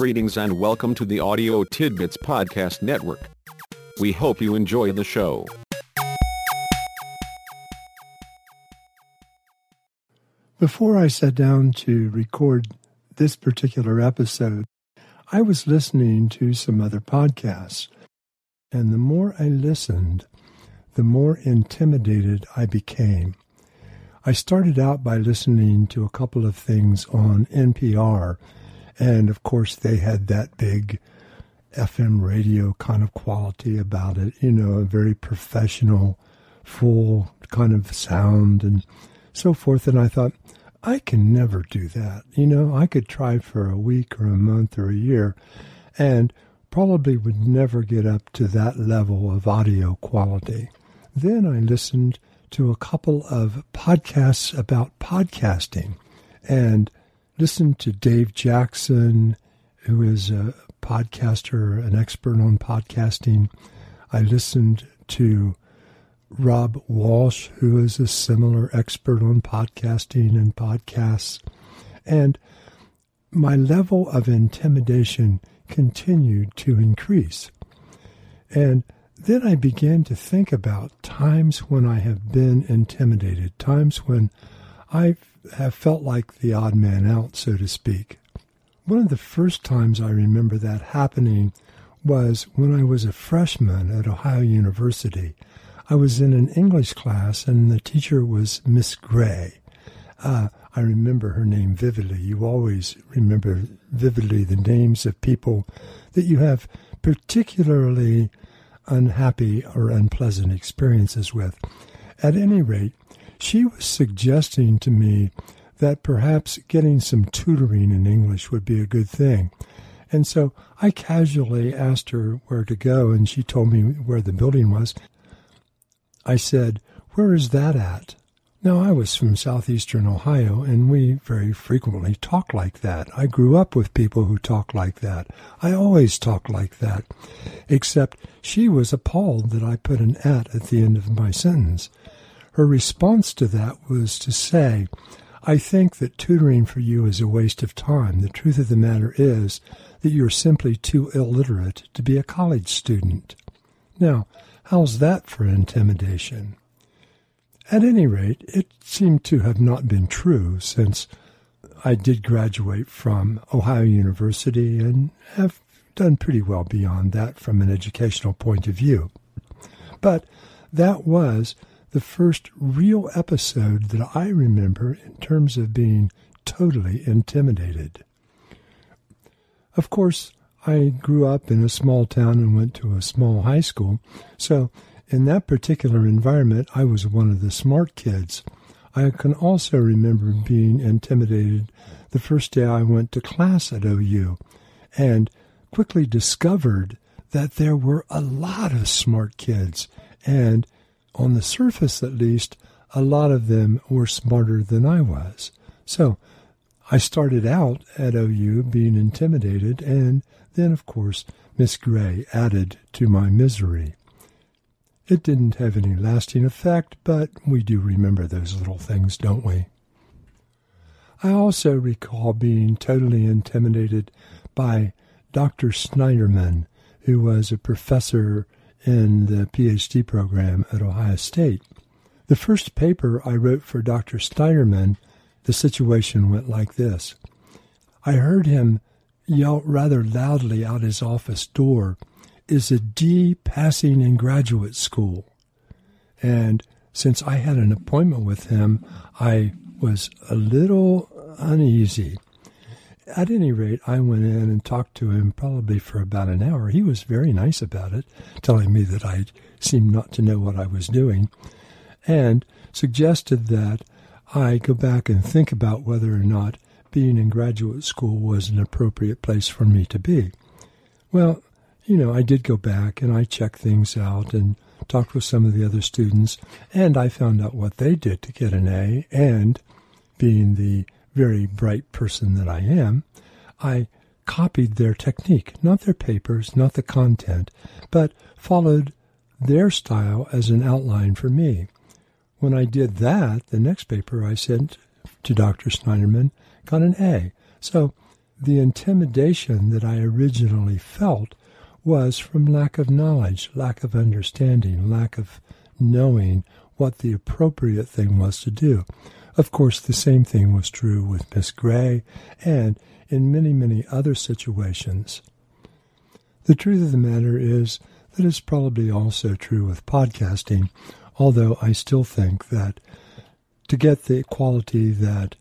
Greetings and welcome to the Audio Tidbits Podcast Network. We hope you enjoy the show. Before I sat down to record this particular episode, I was listening to some other podcasts. And the more I listened, the more intimidated I became. I started out by listening to a couple of things on NPR, and of course, they had that big FM radio kind of quality about it, you know, a very professional, full kind of sound and so forth. And I thought, I can never do that. You know, I could try for a week or a month or a year and probably would never get up to that level of audio quality. Then I listened to a couple of podcasts about podcasting and listened to Dave Jackson, who is a podcaster, an expert on podcasting. I listened to Rob Walsh, who is a similar expert on podcasting and podcasts. And my level of intimidation continued to increase. And then I began to think about times when I have been intimidated, times when I have felt like the odd man out, so to speak. One of the first times I remember that happening was when I was a freshman at Ohio University. I was in an English class, and the teacher was Miss Gray. Uh, I remember her name vividly. You always remember vividly the names of people that you have particularly unhappy or unpleasant experiences with. At any rate, she was suggesting to me that perhaps getting some tutoring in English would be a good thing. And so I casually asked her where to go, and she told me where the building was. I said, Where is that at? Now, I was from southeastern Ohio, and we very frequently talk like that. I grew up with people who talk like that. I always talk like that. Except she was appalled that I put an at at the end of my sentence. Her response to that was to say, I think that tutoring for you is a waste of time. The truth of the matter is that you're simply too illiterate to be a college student. Now, how's that for intimidation? At any rate, it seemed to have not been true since I did graduate from Ohio University and have done pretty well beyond that from an educational point of view. But that was the first real episode that I remember in terms of being totally intimidated. Of course, I grew up in a small town and went to a small high school, so in that particular environment, I was one of the smart kids. I can also remember being intimidated the first day I went to class at OU and quickly discovered that there were a lot of smart kids, and on the surface at least, a lot of them were smarter than I was. So I started out at OU being intimidated, and then, of course, Miss Gray added to my misery. It didn't have any lasting effect, but we do remember those little things, don't we? I also recall being totally intimidated by Dr. Snyderman, who was a professor in the PhD program at Ohio State. The first paper I wrote for Dr. Snyderman, the situation went like this. I heard him yell rather loudly out his office door is a D passing in graduate school. And since I had an appointment with him, I was a little uneasy. At any rate, I went in and talked to him probably for about an hour. He was very nice about it, telling me that I seemed not to know what I was doing, and suggested that I go back and think about whether or not being in graduate school was an appropriate place for me to be. Well, you know, I did go back and I checked things out and talked with some of the other students, and I found out what they did to get an A. And being the very bright person that I am, I copied their technique, not their papers, not the content, but followed their style as an outline for me. When I did that, the next paper I sent to Dr. Snyderman got an A. So the intimidation that I originally felt was from lack of knowledge, lack of understanding, lack of knowing what the appropriate thing was to do. Of course, the same thing was true with Miss Gray and in many, many other situations. The truth of the matter is that it's probably also true with podcasting, although I still think that to get the quality that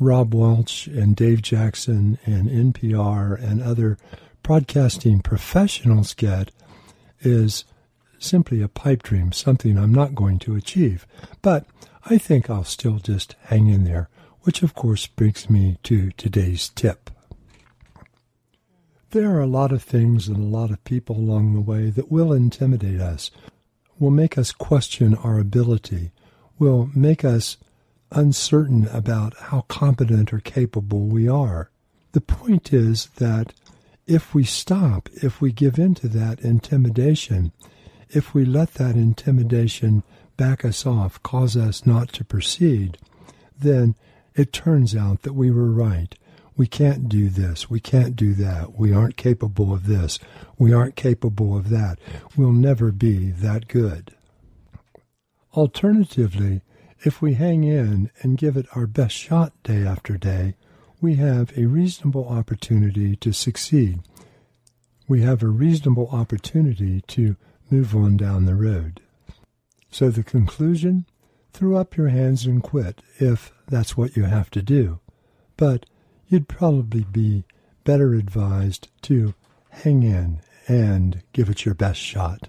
Rob Welch and Dave Jackson and NPR and other broadcasting professionals get is simply a pipe dream, something I'm not going to achieve. But I think I'll still just hang in there, which of course brings me to today's tip. There are a lot of things and a lot of people along the way that will intimidate us, will make us question our ability, will make us uncertain about how competent or capable we are. The point is that if we stop, if we give in to that intimidation, if we let that intimidation back us off, cause us not to proceed, then it turns out that we were right we can't do this, we can't do that, we aren't capable of this, we aren't capable of that, we'll never be that good. Alternatively, if we hang in and give it our best shot day after day, we have a reasonable opportunity to succeed. We have a reasonable opportunity to move on down the road. So the conclusion? Throw up your hands and quit if that's what you have to do. But you'd probably be better advised to hang in and give it your best shot.